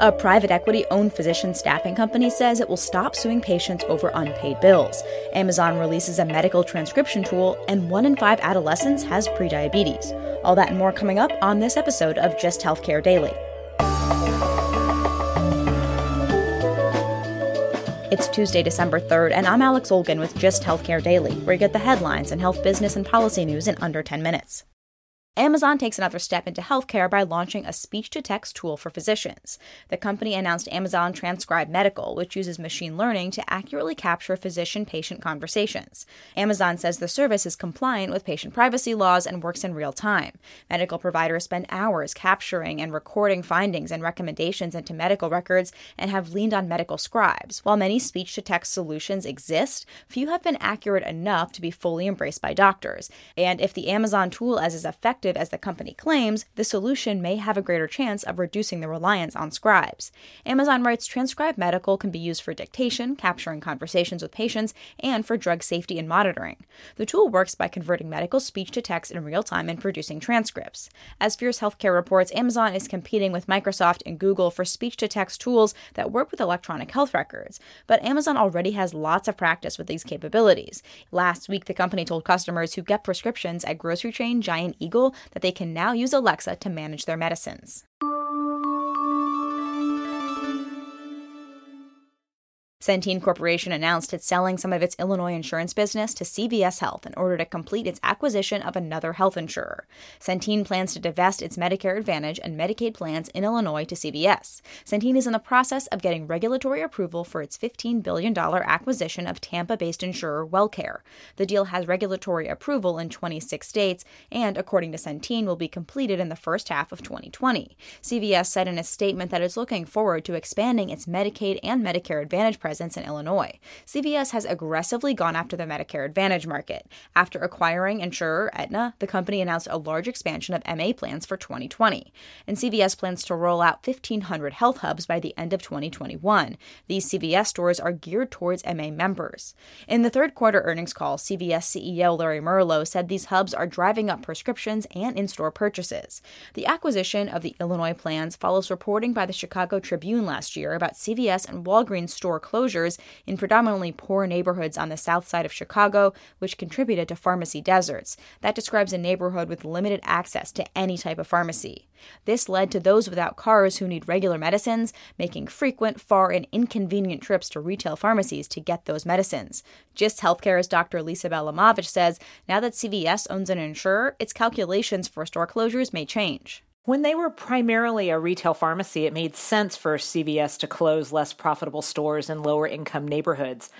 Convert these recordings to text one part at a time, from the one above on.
A private equity owned physician staffing company says it will stop suing patients over unpaid bills. Amazon releases a medical transcription tool, and one in five adolescents has prediabetes. All that and more coming up on this episode of Gist Healthcare Daily. It's Tuesday, December 3rd, and I'm Alex Olgin with Gist Healthcare Daily, where you get the headlines and health business and policy news in under 10 minutes. Amazon takes another step into healthcare by launching a speech to text tool for physicians. The company announced Amazon Transcribe Medical, which uses machine learning to accurately capture physician patient conversations. Amazon says the service is compliant with patient privacy laws and works in real time. Medical providers spend hours capturing and recording findings and recommendations into medical records and have leaned on medical scribes. While many speech to text solutions exist, few have been accurate enough to be fully embraced by doctors. And if the Amazon tool is as effective as the company claims, the solution may have a greater chance of reducing the reliance on scribes. Amazon writes Transcribe Medical can be used for dictation, capturing conversations with patients, and for drug safety and monitoring. The tool works by converting medical speech to text in real time and producing transcripts. As Fierce Healthcare reports, Amazon is competing with Microsoft and Google for speech to text tools that work with electronic health records. But Amazon already has lots of practice with these capabilities. Last week, the company told customers who get prescriptions at grocery chain Giant Eagle that they can now use Alexa to manage their medicines. Centene Corporation announced it's selling some of its Illinois insurance business to CVS Health in order to complete its acquisition of another health insurer. Centene plans to divest its Medicare Advantage and Medicaid plans in Illinois to CVS. Centene is in the process of getting regulatory approval for its $15 billion acquisition of Tampa based insurer WellCare. The deal has regulatory approval in 26 states and, according to Centene, will be completed in the first half of 2020. CVS said in a statement that it's looking forward to expanding its Medicaid and Medicare Advantage presence presence in Illinois. CVS has aggressively gone after the Medicare Advantage market. After acquiring insurer Aetna, the company announced a large expansion of MA plans for 2020. And CVS plans to roll out 1,500 health hubs by the end of 2021. These CVS stores are geared towards MA members. In the third quarter earnings call, CVS CEO Larry Merlo said these hubs are driving up prescriptions and in store purchases. The acquisition of the Illinois plans follows reporting by the Chicago Tribune last year about CVS and Walgreens store closures closures in predominantly poor neighborhoods on the south side of Chicago, which contributed to pharmacy deserts. That describes a neighborhood with limited access to any type of pharmacy. This led to those without cars who need regular medicines making frequent, far, and inconvenient trips to retail pharmacies to get those medicines. Gist Healthcare's Dr. Lisa Bielamowicz says now that CVS owns an insurer, its calculations for store closures may change. When they were primarily a retail pharmacy, it made sense for CVS to close less profitable stores in lower income neighborhoods.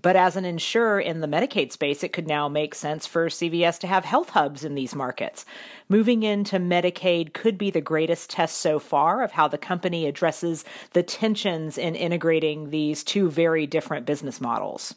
But as an insurer in the Medicaid space, it could now make sense for CVS to have health hubs in these markets. Moving into Medicaid could be the greatest test so far of how the company addresses the tensions in integrating these two very different business models.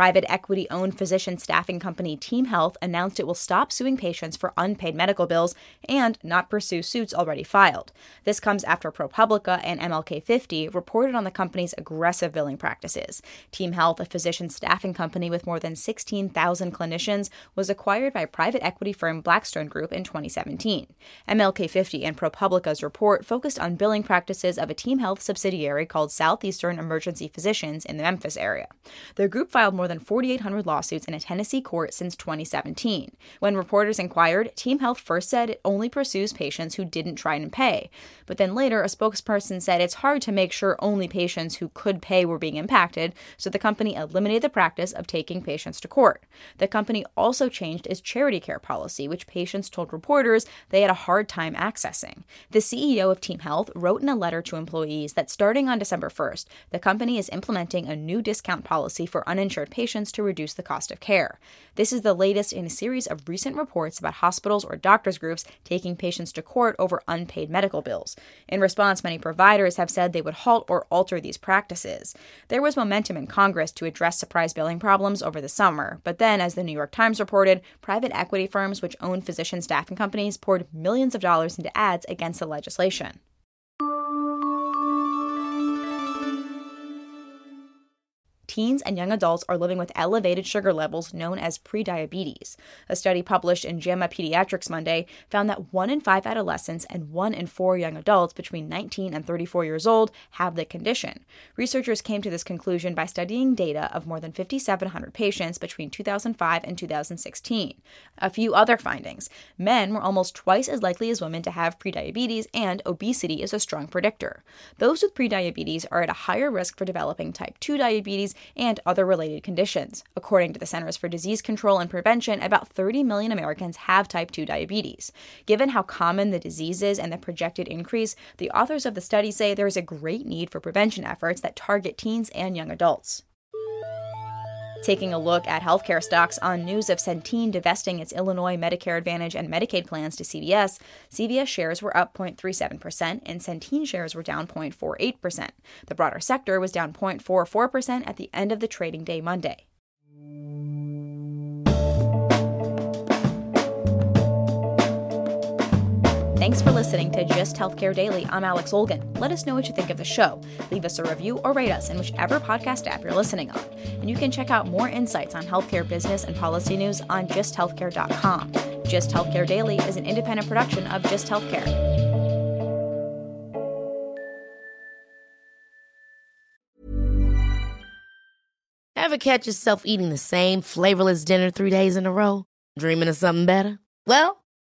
Private equity owned physician staffing company Team Health announced it will stop suing patients for unpaid medical bills and not pursue suits already filed. This comes after ProPublica and MLK 50 reported on the company's aggressive billing practices. Team Health, a physician staffing company with more than 16,000 clinicians, was acquired by private equity firm Blackstone Group in 2017. MLK 50 and ProPublica's report focused on billing practices of a Team Health subsidiary called Southeastern Emergency Physicians in the Memphis area. The group filed more than 4,800 lawsuits in a Tennessee court since 2017. When reporters inquired, Team Health first said it only pursues patients who didn't try and pay. But then later, a spokesperson said it's hard to make sure only patients who could pay were being impacted, so the company eliminated the practice of taking patients to court. The company also changed its charity care policy, which patients told reporters they had a hard time accessing. The CEO of Team Health wrote in a letter to employees that starting on December 1st, the company is implementing a new discount policy for uninsured patients to reduce the cost of care. This is the latest in a series of recent reports about hospitals or doctors' groups taking patients to court over unpaid medical bills. In response, many providers have said they would halt or alter these practices. There was momentum in Congress to address surprise billing problems over the summer, but then, as the New York Times reported, private equity firms which own physician staffing companies poured millions of dollars into ads against the legislation. Teens and young adults are living with elevated sugar levels known as prediabetes. A study published in JAMA Pediatrics Monday found that one in five adolescents and one in four young adults between 19 and 34 years old have the condition. Researchers came to this conclusion by studying data of more than 5,700 patients between 2005 and 2016. A few other findings men were almost twice as likely as women to have prediabetes, and obesity is a strong predictor. Those with prediabetes are at a higher risk for developing type 2 diabetes and other related conditions. According to the Centers for Disease Control and Prevention, about 30 million Americans have type 2 diabetes. Given how common the disease is and the projected increase, the authors of the study say there is a great need for prevention efforts that target teens and young adults. Taking a look at healthcare stocks on news of Centene divesting its Illinois Medicare Advantage and Medicaid plans to CVS, CVS shares were up 0.37% and Centene shares were down 0.48%. The broader sector was down 0.44% at the end of the trading day Monday. Thanks for listening to Gist Healthcare Daily. I'm Alex Olgin. Let us know what you think of the show. Leave us a review or rate us in whichever podcast app you're listening on. And you can check out more insights on healthcare business and policy news on gisthealthcare.com. Gist Healthcare Daily is an independent production of Gist Healthcare. Ever catch yourself eating the same flavorless dinner three days in a row? Dreaming of something better? Well,